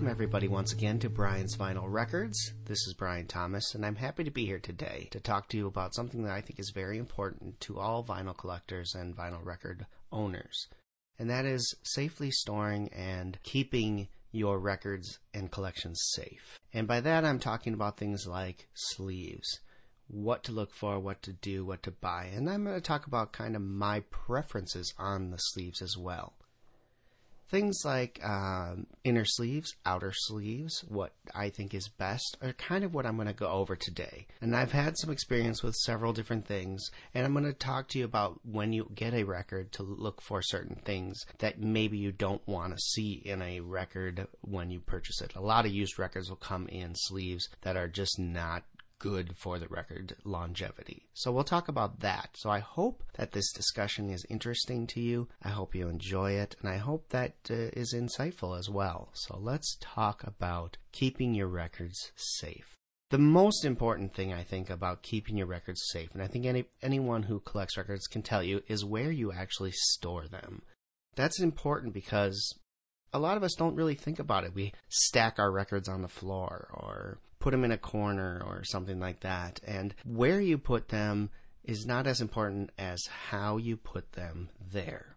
welcome everybody once again to Brian's Vinyl Records. This is Brian Thomas, and I'm happy to be here today to talk to you about something that I think is very important to all vinyl collectors and vinyl record owners, and that is safely storing and keeping your records and collections safe. And by that, I'm talking about things like sleeves, what to look for, what to do, what to buy, and I'm going to talk about kind of my preferences on the sleeves as well. Things like um, inner sleeves, outer sleeves, what I think is best, are kind of what I'm going to go over today. And I've had some experience with several different things, and I'm going to talk to you about when you get a record to look for certain things that maybe you don't want to see in a record when you purchase it. A lot of used records will come in sleeves that are just not good for the record longevity. So we'll talk about that. So I hope that this discussion is interesting to you. I hope you enjoy it, and I hope that uh, is insightful as well. So let's talk about keeping your records safe. The most important thing I think about keeping your records safe, and I think any anyone who collects records can tell you, is where you actually store them. That's important because a lot of us don't really think about it. We stack our records on the floor or put them in a corner or something like that. And where you put them is not as important as how you put them there.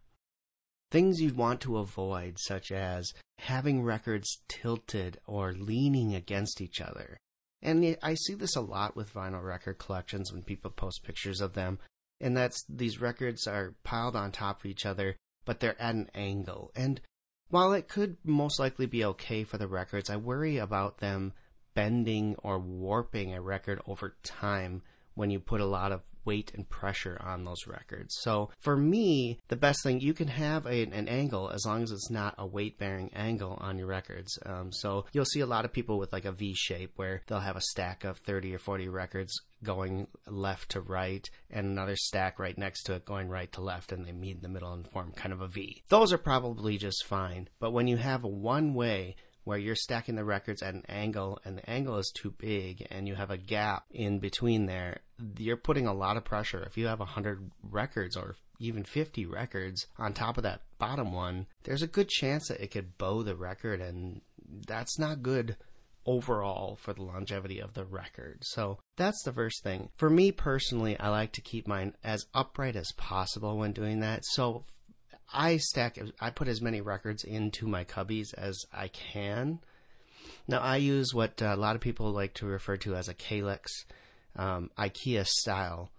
Things you'd want to avoid, such as having records tilted or leaning against each other. And I see this a lot with vinyl record collections when people post pictures of them. And that's these records are piled on top of each other, but they're at an angle. And while it could most likely be okay for the records, I worry about them bending or warping a record over time when you put a lot of weight and pressure on those records. So for me, the best thing you can have a, an angle as long as it's not a weight bearing angle on your records. Um, so you'll see a lot of people with like a V shape where they'll have a stack of 30 or 40 records going left to right and another stack right next to it going right to left and they meet in the middle and form kind of a V. Those are probably just fine. But when you have a one way where you're stacking the records at an angle and the angle is too big and you have a gap in between there, you're putting a lot of pressure. If you have 100 records or even 50 records on top of that bottom one, there's a good chance that it could bow the record and that's not good overall for the longevity of the record. So that's the first thing. For me personally, I like to keep mine as upright as possible when doing that. So I stack, I put as many records into my cubbies as I can. Now I use what a lot of people like to refer to as a Kallax um, IKEA style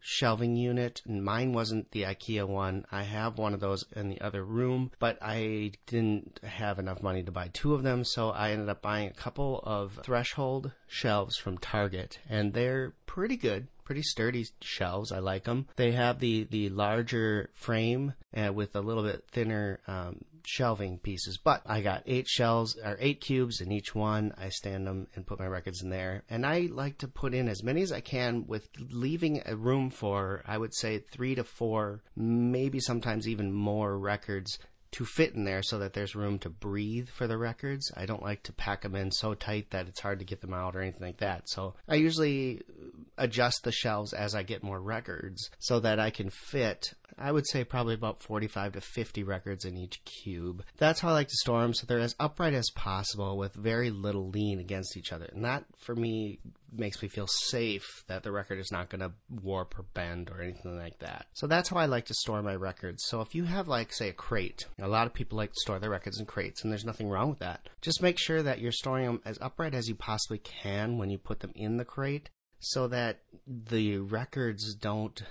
shelving unit. And mine wasn't the IKEA one. I have one of those in the other room, but I didn't have enough money to buy two of them, so I ended up buying a couple of threshold shelves from Target, and they're pretty good pretty sturdy shelves. I like them. They have the the larger frame uh, with a little bit thinner um, shelving pieces. But I got eight shelves or eight cubes in each one. I stand them and put my records in there. And I like to put in as many as I can with leaving a room for I would say three to four, maybe sometimes even more records to fit in there so that there's room to breathe for the records. I don't like to pack them in so tight that it's hard to get them out or anything like that. So I usually adjust the shelves as I get more records so that I can fit, I would say probably about 45 to 50 records in each cube. That's how I like to store them so they're as upright as possible with very little lean against each other. And that for me makes me feel safe that the record is not going to warp or bend or anything like that. So that's how I like to store my records. So if you have like say a crate, a lot of people like to store their records in crates and there's nothing wrong with that. Just make sure that you're storing them as upright as you possibly can when you put them in the crate so that the records don't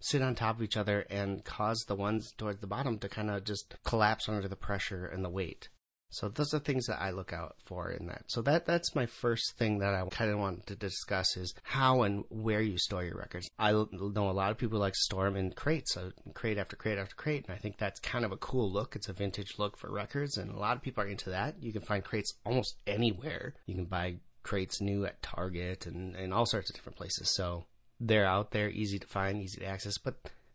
sit on top of each other and cause the ones towards the bottom to kind of just collapse under the pressure and the weight. So those are things that I look out for in that. So that that's my first thing that I kind of want to discuss is how and where you store your records. I know a lot of people like to store them in crates, so crate after crate after crate, and I think that's kind of a cool look. It's a vintage look for records, and a lot of people are into that. You can find crates almost anywhere. You can buy crates new at Target and, and all sorts of different places. So they're out there, easy to find, easy to access. But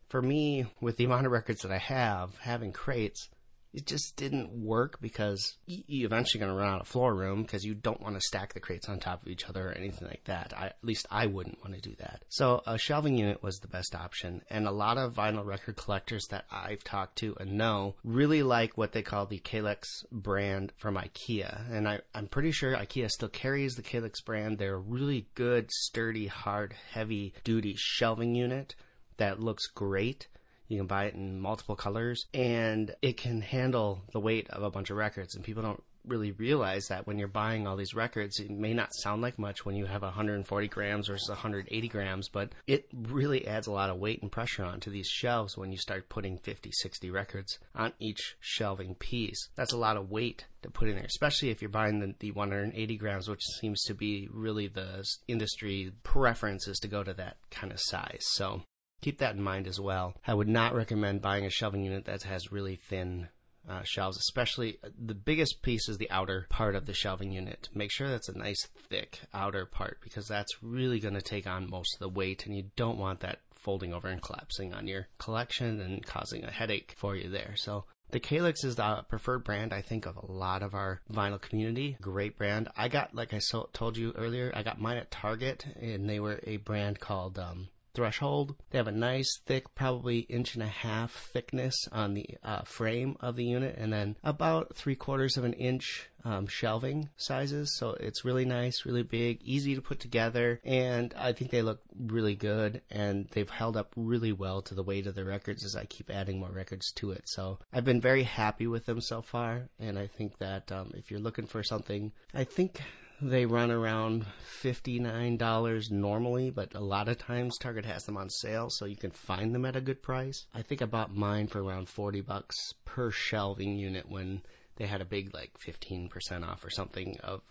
for me, with the amount of records that I have, having crates it just didn't work because you're eventually going to run out of floor room because you don't want to stack the crates on top of each other or anything like that. I, at least I wouldn't want to do that. So a shelving unit was the best option. And a lot of vinyl record collectors that I've talked to and know really like what they call the Kallax brand from IKEA. And I, I'm pretty sure IKEA still carries the Kallax brand. They're a really good, sturdy, hard, heavy duty shelving unit that looks great you can buy it in multiple colors and it can handle the weight of a bunch of records. And people don't really realize that when you're buying all these records, it may not sound like much when you have 140 grams versus 180 grams, but it really adds a lot of weight and pressure onto these shelves when you start putting 50, 60 records on each shelving piece. That's a lot of weight to put in there, especially if you're buying the, the 180 grams, which seems to be really the industry preference is to go to that kind of size. So keep that in mind as well. I would not recommend buying a shelving unit that has really thin uh, shelves, especially uh, the biggest piece is the outer part of the shelving unit. Make sure that's a nice thick outer part because that's really going to take on most of the weight, and you don't want that folding over and collapsing on your collection and causing a headache for you there. So the Kallax is the preferred brand, I think, of a lot of our vinyl community. Great brand. I got, like I so, told you earlier, I got mine at Target, and they were a brand called um, threshold. They have a nice thick, probably inch and a half thickness on the uh, frame of the unit, and then about three quarters of an inch um, shelving sizes. So it's really nice, really big, easy to put together, and I think they look really good. And they've held up really well to the weight of the records as I keep adding more records to it. So I've been very happy with them so far, and I think that um, if you're looking for something, I think they run around $59 normally, but a lot of times Target has them on sale, so you can find them at a good price. I think I bought mine for around 40 bucks per shelving unit when they had a big like 15% off or something of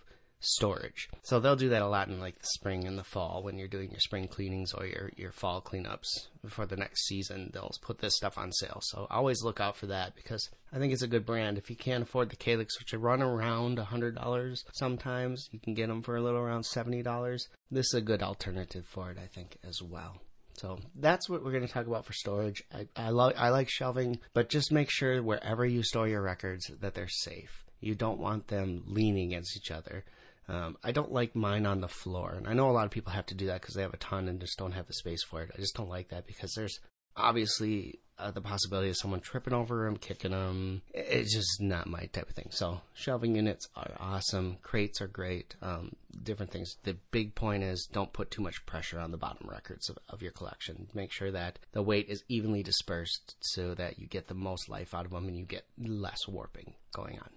storage. So they'll do that a lot in like the spring and the fall when you're doing your spring cleanings or your, your fall cleanups for the next season. They'll put this stuff on sale. So always look out for that because I think it's a good brand. If you can't afford the Kallax, which are run around $100 sometimes, you can get them for a little around $70. This is a good alternative for it, I think, as well. So that's what we're going to talk about for storage. I, I, I like shelving, but just make sure wherever you store your records that they're safe. You don't want them leaning against each other. Um, I don't like mine on the floor, and I know a lot of people have to do that because they have a ton and just don't have the space for it. I just don't like that because there's obviously uh, the possibility of someone tripping over them, kicking them. It's just not my type of thing. So shelving units are awesome. Crates are great. Um, different things. The big point is don't put too much pressure on the bottom records of, of your collection. Make sure that the weight is evenly dispersed so that you get the most life out of them and you get less warping going on.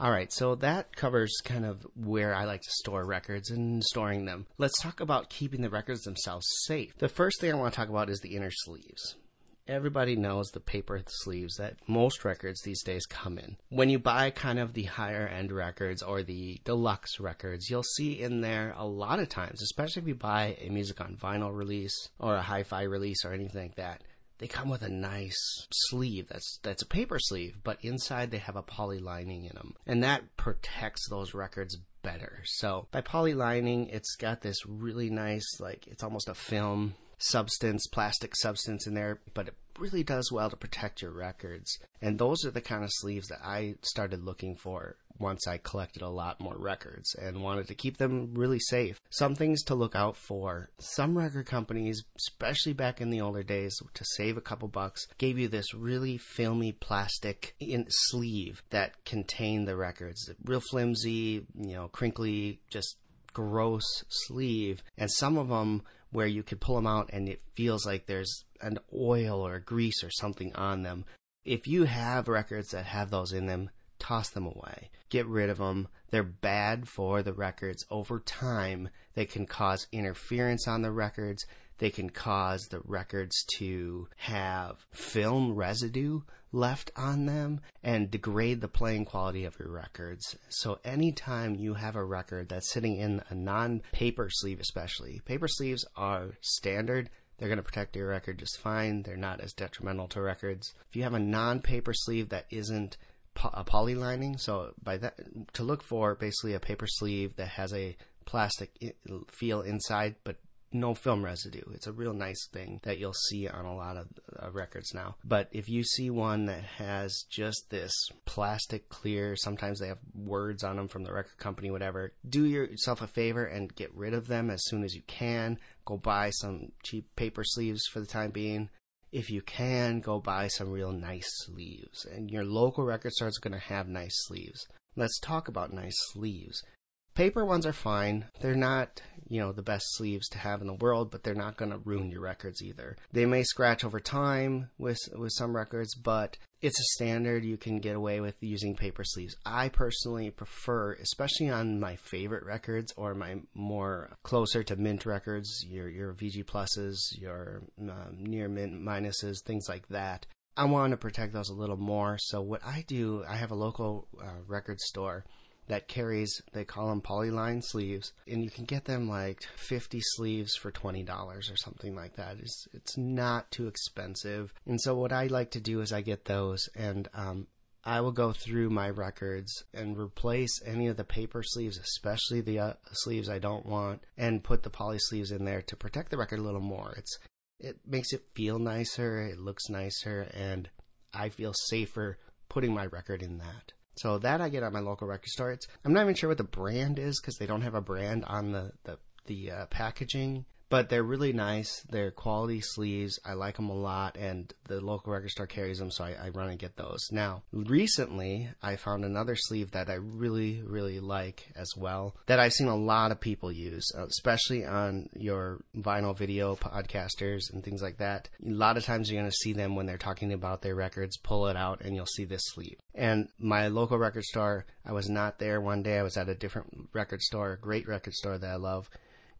All right, so that covers kind of where I like to store records and storing them. Let's talk about keeping the records themselves safe. The first thing I want to talk about is the inner sleeves. Everybody knows the paper sleeves that most records these days come in. When you buy kind of the higher end records or the deluxe records, you'll see in there a lot of times, especially if you buy a music on vinyl release or a hi fi release or anything like that, they come with a nice sleeve that's that's a paper sleeve, but inside they have a poly lining in them, and that protects those records better. So by poly lining, it's got this really nice like it's almost a film substance, plastic substance in there, but it really does well to protect your records. And those are the kind of sleeves that I started looking for once I collected a lot more records and wanted to keep them really safe. Some things to look out for. Some record companies, especially back in the older days, to save a couple bucks, gave you this really filmy plastic sleeve that contained the records. Real flimsy, you know, crinkly, just gross sleeve. And some of them where you could pull them out and it feels like there's an oil or grease or something on them. If you have records that have those in them, toss them away. Get rid of them. They're bad for the records. Over time, they can cause interference on the records. They can cause the records to have film residue left on them and degrade the playing quality of your records. So anytime you have a record that's sitting in a non-paper sleeve especially, paper sleeves are standard. They're going to protect your record just fine. They're not as detrimental to records. If you have a non-paper sleeve that isn't a poly lining. So by that, to look for basically a paper sleeve that has a plastic feel inside, but no film residue. It's a real nice thing that you'll see on a lot of uh, records now. But if you see one that has just this plastic clear, sometimes they have words on them from the record company, whatever, do yourself a favor and get rid of them as soon as you can. Go buy some cheap paper sleeves for the time being if you can, go buy some real nice sleeves. And your local record store is going to have nice sleeves. Let's talk about nice sleeves. Paper ones are fine. They're not, you know, the best sleeves to have in the world, but they're not going to ruin your records either. They may scratch over time with with some records, but it's a standard you can get away with using paper sleeves. I personally prefer, especially on my favorite records or my more closer to mint records, your your VG pluses, your um, near mint minuses, things like that. I want to protect those a little more. So what I do, I have a local uh, record store that carries they call them polyline sleeves and you can get them like 50 sleeves for $20 or something like that it's, it's not too expensive and so what i like to do is i get those and um, I will go through my records and replace any of the paper sleeves, especially the uh, sleeves I don't want, and put the poly sleeves in there to protect the record a little more. It's it makes it feel nicer, it looks nicer, and I feel safer putting my record in that. So that I get at my local record store. It's, I'm not even sure what the brand is because they don't have a brand on the the, the uh, packaging but they're really nice. They're quality sleeves. I like them a lot, and the local record store carries them, so I, I, run and get those. Now, recently, I found another sleeve that I really, really like as well that I've seen a lot of people use, uh, especially on your vinyl video podcasters and things like that. A lot of times you're going to see them when they're talking about their records, pull it out, and you'll see this sleeve. And my local record store, I was not there one day. I was at a different record store, a great record store that I love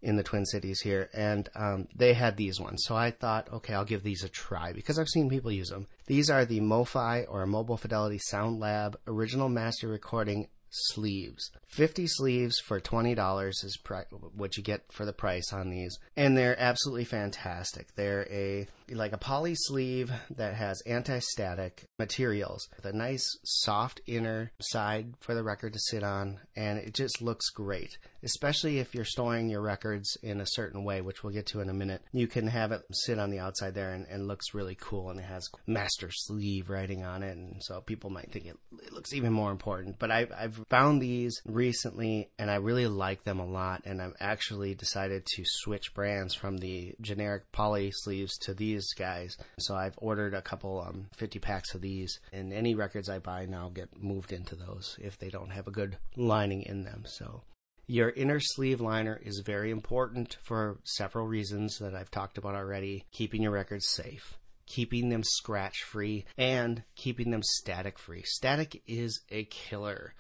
in the Twin Cities here, and um, they had these ones. So I thought, okay, I'll give these a try because I've seen people use them. These are the MoFi or Mobile Fidelity Sound Lab Original Master Recording sleeves. 50 sleeves for $20 is pri- what you get for the price on these. And they're absolutely fantastic. They're a like a poly sleeve that has anti-static materials with a nice soft inner side for the record to sit on and it just looks great especially if you're storing your records in a certain way, which we'll get to in a minute. You can have it sit on the outside there and, and looks really cool, and it has master sleeve writing on it, and so people might think it, it looks even more important. But I've, I've found these recently, and I really like them a lot, and I've actually decided to switch brands from the generic poly sleeves to these guys. So I've ordered a couple um, 50 packs of these, and any records I buy now get moved into those if they don't have a good lining in them. So your inner sleeve liner is very important for several reasons that I've talked about already. Keeping your records safe, keeping them scratch free, and keeping them static free. Static is a killer.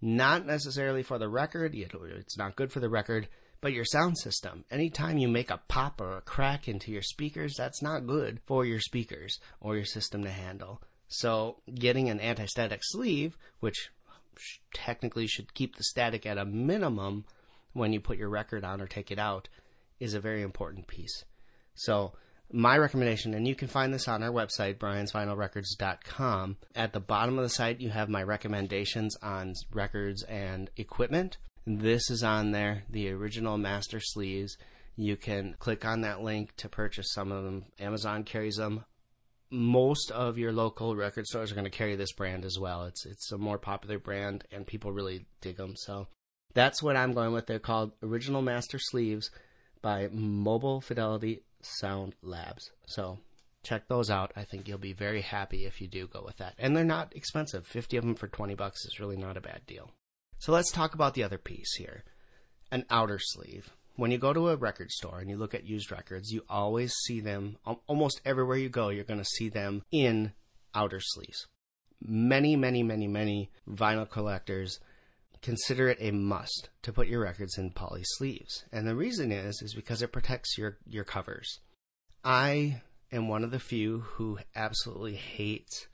Not necessarily for the record, it's not good for the record, but your sound system. Anytime you make a pop or a crack into your speakers, that's not good for your speakers or your system to handle. So, getting an anti static sleeve, which technically should keep the static at a minimum when you put your record on or take it out is a very important piece. So, my recommendation, and you can find this on our website, briansvinylrecords.com. At the bottom of the site, you have my recommendations on records and equipment. This is on there, the original master sleeves. You can click on that link to purchase some of them. Amazon carries them most of your local record stores are going to carry this brand as well. It's it's a more popular brand and people really dig them. So that's what I'm going with. They're called Original Master Sleeves by Mobile Fidelity Sound Labs. So check those out. I think you'll be very happy if you do go with that. And they're not expensive. 50 of them for 20 bucks is really not a bad deal. So let's talk about the other piece here. An outer sleeve when you go to a record store and you look at used records, you always see them almost everywhere you go. You're going to see them in outer sleeves. Many, many, many, many vinyl collectors consider it a must to put your records in poly sleeves. And the reason is is because it protects your your covers. I am one of the few who absolutely hates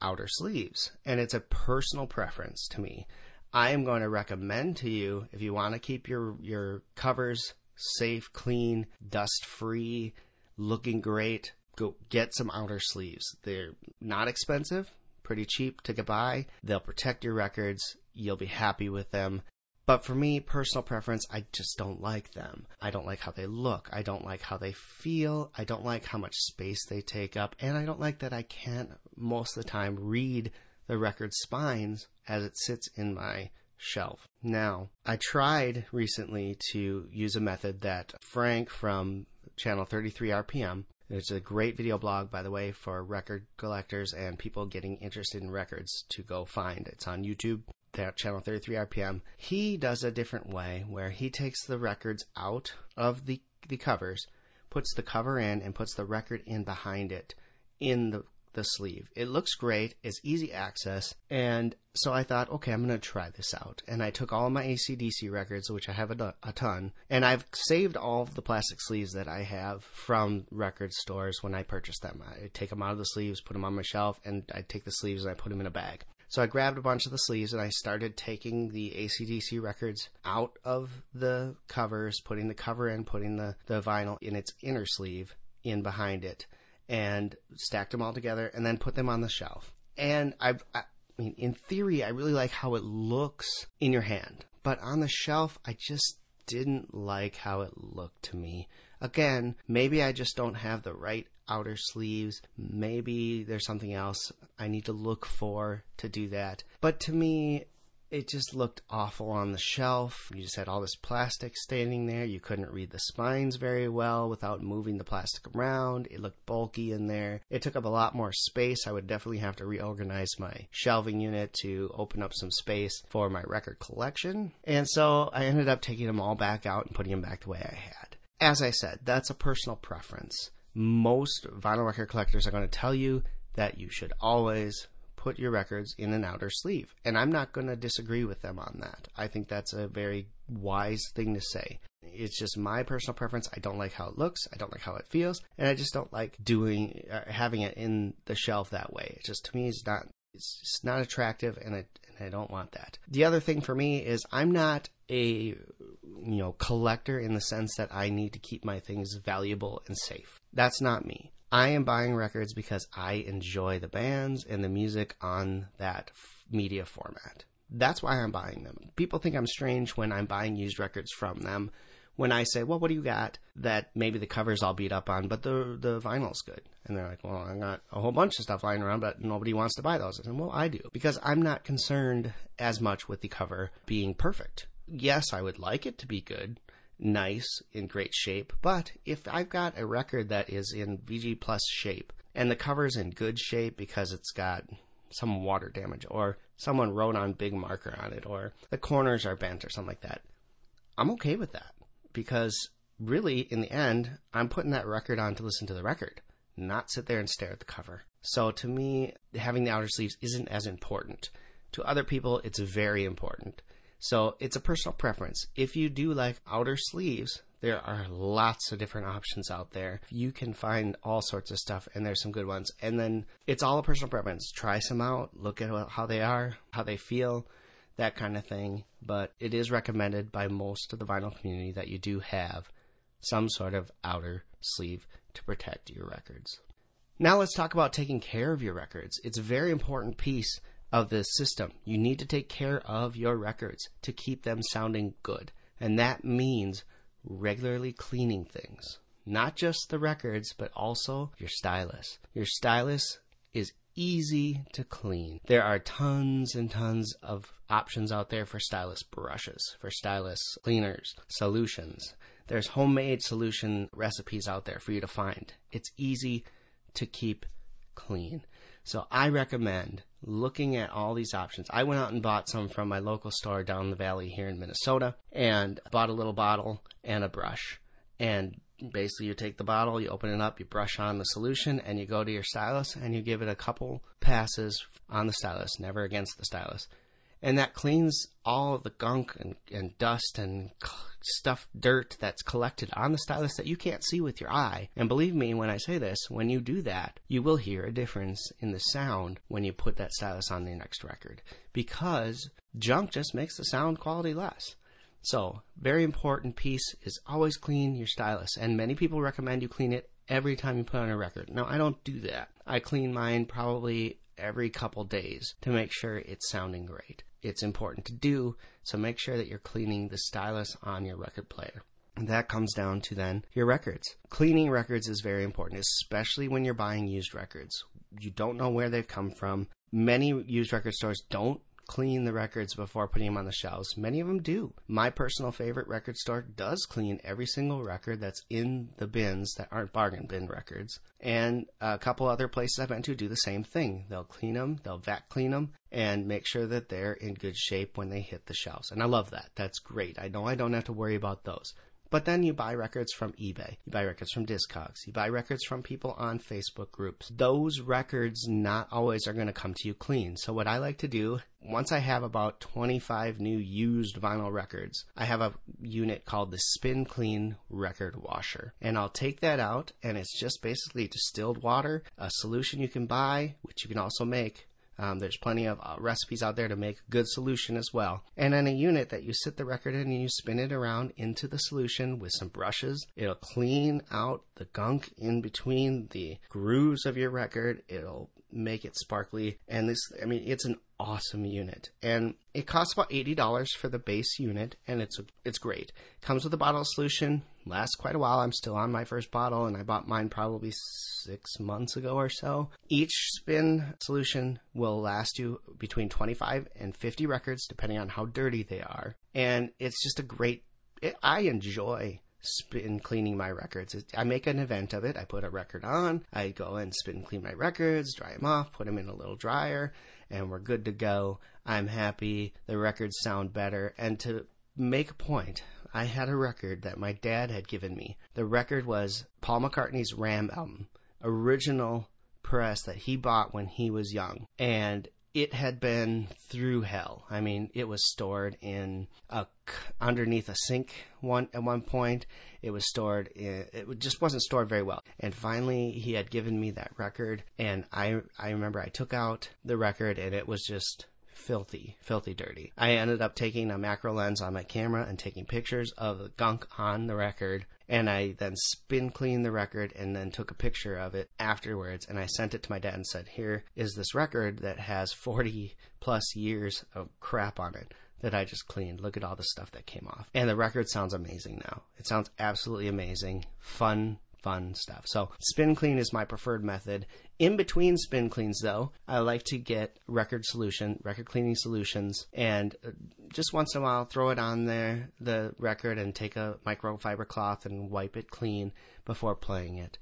outer sleeves, and it's a personal preference to me. I am going to recommend to you if you want to keep your your covers safe, clean, dust free, looking great, go get some outer sleeves. They're not expensive, pretty cheap to get by. They'll protect your records. You'll be happy with them. But for me, personal preference, I just don't like them. I don't like how they look. I don't like how they feel. I don't like how much space they take up. And I don't like that I can't, most of the time, read the record spines as it sits in my shelf. Now, I tried recently to use a method that Frank from channel 33 RPM it's a great video blog, by the way, for record collectors and people getting interested in records to go find. It's on YouTube, that channel 33 RPM. He does a different way where he takes the records out of the, the covers, puts the cover in, and puts the record in behind it in the the sleeve. It looks great, it's easy access, and so I thought, okay, I'm going to try this out. And I took all my ACDC records, which I have a, a, ton, and I've saved all of the plastic sleeves that I have from record stores when I purchase them. I take them out of the sleeves, put them on my shelf, and I take the sleeves and I put them in a bag. So I grabbed a bunch of the sleeves and I started taking the ACDC records out of the covers, putting the cover in, putting the, the vinyl in its inner sleeve in behind it and stacked them all together and then put them on the shelf. And I've, I mean, in theory, I really like how it looks in your hand, but on the shelf, I just didn't like how it looked to me. Again, maybe I just don't have the right outer sleeves. Maybe there's something else I need to look for to do that. But to me, it just looked awful on the shelf. You just had all this plastic standing there. You couldn't read the spines very well without moving the plastic around. It looked bulky in there. It took up a lot more space. I would definitely have to reorganize my shelving unit to open up some space for my record collection. And so I ended up taking them all back out and putting them back the way I had. As I said, that's a personal preference. Most vinyl record collectors are going to tell you that you should always put your records in an outer sleeve. And I'm not going to disagree with them on that. I think that's a very wise thing to say. It's just my personal preference. I don't like how it looks. I don't like how it feels, and I just don't like doing uh, having it in the shelf that way. It just to me is not it's just not attractive, and I and I don't want that. The other thing for me is I'm not a you know collector in the sense that I need to keep my things valuable and safe. That's not me. I am buying records because I enjoy the bands and the music on that f- media format. That's why I'm buying them. People think I'm strange when I'm buying used records from them. When I say, "Well, what do you got?" that maybe the cover's all beat up on, but the the vinyl's good, and they're like, "Well, I got a whole bunch of stuff lying around, but nobody wants to buy those." And well, I do because I'm not concerned as much with the cover being perfect. Yes, I would like it to be good, nice, in great shape. But if I've got a record that is in VG Plus shape and the cover's in good shape because it's got some water damage or someone wrote on big marker on it or the corners are bent or something like that, I'm okay with that because really, in the end, I'm putting that record on to listen to the record, not sit there and stare at the cover. So to me, having the outer sleeves isn't as important. To other people, it's very important. So it's a personal preference. If you do like outer sleeves, there are lots of different options out there. You can find all sorts of stuff, and there's some good ones. And then it's all a personal preference. Try some out, look at how they are, how they feel, that kind of thing. But it is recommended by most of the vinyl community that you do have some sort of outer sleeve to protect your records. Now let's talk about taking care of your records. It's a very important piece of this system. You need to take care of your records to keep them sounding good. And that means regularly cleaning things. Not just the records, but also your stylus. Your stylus is easy to clean. There are tons and tons of options out there for stylus brushes, for stylus cleaners, solutions. There's homemade solution recipes out there for you to find. It's easy to keep clean. So I recommend looking at all these options. I went out and bought some from my local store down the valley here in Minnesota and bought a little bottle and a brush. And basically, you take the bottle, you open it up, you brush on the solution, and you go to your stylus and you give it a couple passes on the stylus, never against the stylus and that cleans all the gunk and, and dust and stuff, dirt that's collected on the stylus that you can't see with your eye. And believe me when I say this, when you do that, you will hear a difference in the sound when you put that stylus on the next record because junk just makes the sound quality less. So, very important piece is always clean your stylus, and many people recommend you clean it every time you put on a record. Now, I don't do that. I clean mine probably every couple days to make sure it's sounding great. It's important to do. So make sure that you're cleaning the stylus on your record player. And that comes down to then your records. Cleaning records is very important, especially when you're buying used records. You don't know where they've come from. Many used record stores don't clean the records before putting them on the shelves. Many of them do. My personal favorite record store does clean every single record that's in the bins that aren't bargain bin records. And a couple other places I've been to do the same thing. They'll clean them, they'll vac clean them, and make sure that they're in good shape when they hit the shelves. And I love that. That's great. I know I don't have to worry about those. But then you buy records from eBay. You buy records from Discogs. You buy records from people on Facebook groups. Those records not always are going to come to you clean. So what I like to do, once I have about 25 new used vinyl records, I have a unit called the Spin Clean Record Washer. And I'll take that out and it's just basically distilled water, a solution you can buy, which you can also make um, there's plenty of uh, recipes out there to make a good solution as well. And then a unit that you sit the record in and you spin it around into the solution with some brushes. It'll clean out the gunk in between the grooves of your record. It'll make it sparkly. And this, I mean, it's an awesome unit. And it costs about $80 for the base unit and it's it's great. Comes with a bottle of solution, lasts quite a while. I'm still on my first bottle and I bought mine probably 6 months ago or so. Each spin solution will last you between 25 and 50 records depending on how dirty they are. And it's just a great it, I enjoy spin cleaning my records. I make an event of it. I put a record on. I go and spin clean my records, dry them off, put them in a little dryer, and we're good to go. I'm happy. The records sound better. And to make a point, I had a record that my dad had given me. The record was Paul McCartney's Ram album, original press that he bought when he was young. And it had been through hell. I mean, it was stored in a underneath a sink one at one point. It was stored in, it just wasn't stored very well. And finally, he had given me that record, and I I remember I took out the record, and it was just filthy, filthy dirty. I ended up taking a macro lens on my camera and taking pictures of the gunk on the record. And I then spin cleaned the record and then took a picture of it afterwards. And I sent it to my dad and said, Here is this record that has 40 plus years of crap on it that I just cleaned. Look at all the stuff that came off. And the record sounds amazing now. It sounds absolutely amazing. Fun, fun stuff. So spin clean is my preferred method. In between spin cleans, though, I like to get record solution, record cleaning solutions, and uh, just once in a while throw it on there, the record, and take a microfiber cloth and wipe it clean before playing it.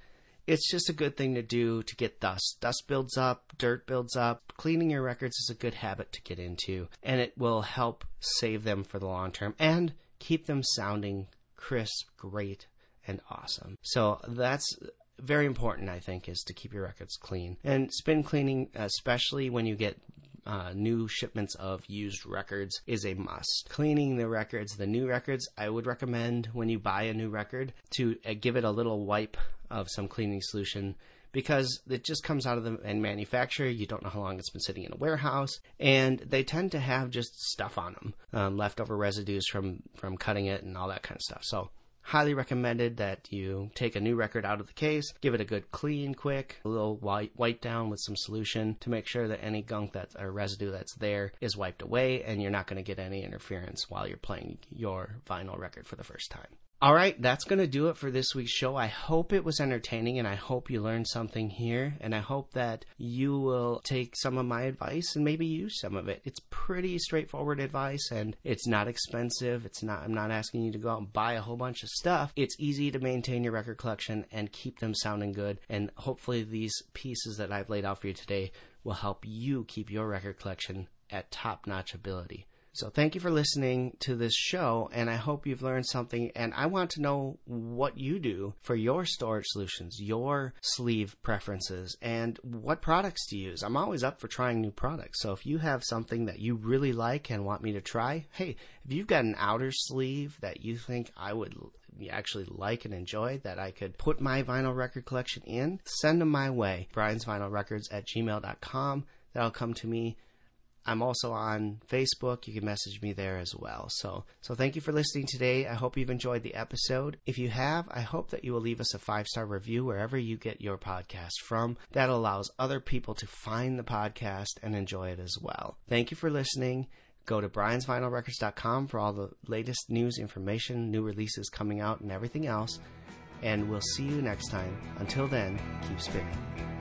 It's just a good thing to do to get dust. Dust builds up, dirt builds up. Cleaning your records is a good habit to get into, and it will help save them for the long term and keep them sounding crisp, great, and awesome. So that's very important, I think, is to keep your records clean. And spin cleaning, especially when you get uh, new shipments of used records, is a must. Cleaning the records, the new records, I would recommend when you buy a new record to uh, give it a little wipe of some cleaning solution because it just comes out of the manufacturer. You don't know how long it's been sitting in a warehouse, and they tend to have just stuff on them, um, leftover residues from from cutting it and all that kind of stuff. So highly recommended that you take a new record out of the case, give it a good clean, quick, a little wipe, wipe down with some solution to make sure that any gunk that or residue that's there is wiped away and you're not going to get any interference while you're playing your vinyl record for the first time. All right, that's going to do it for this week's show. I hope it was entertaining and I hope you learned something here. And I hope that you will take some of my advice and maybe use some of it. It's pretty straightforward advice and it's not expensive. It's not, I'm not asking you to go out and buy a whole bunch of stuff. It's easy to maintain your record collection and keep them sounding good. And hopefully, these pieces that I've laid out for you today will help you keep your record collection at top notch ability. So thank you for listening to this show, and I hope you've learned something. And I want to know what you do for your storage solutions, your sleeve preferences, and what products to use. I'm always up for trying new products. So if you have something that you really like and want me to try, hey, if you've got an outer sleeve that you think I would actually like and enjoy that I could put my vinyl record collection in, send them my way. Brian's Vinyl Records at gmail.com. That'll come to me I'm also on Facebook. You can message me there as well. So, so thank you for listening today. I hope you've enjoyed the episode. If you have, I hope that you will leave us a five star review wherever you get your podcast from. That allows other people to find the podcast and enjoy it as well. Thank you for listening. Go to briansvinylrecords.com for all the latest news, information, new releases coming out, and everything else. And we'll see you next time. Until then, keep spinning.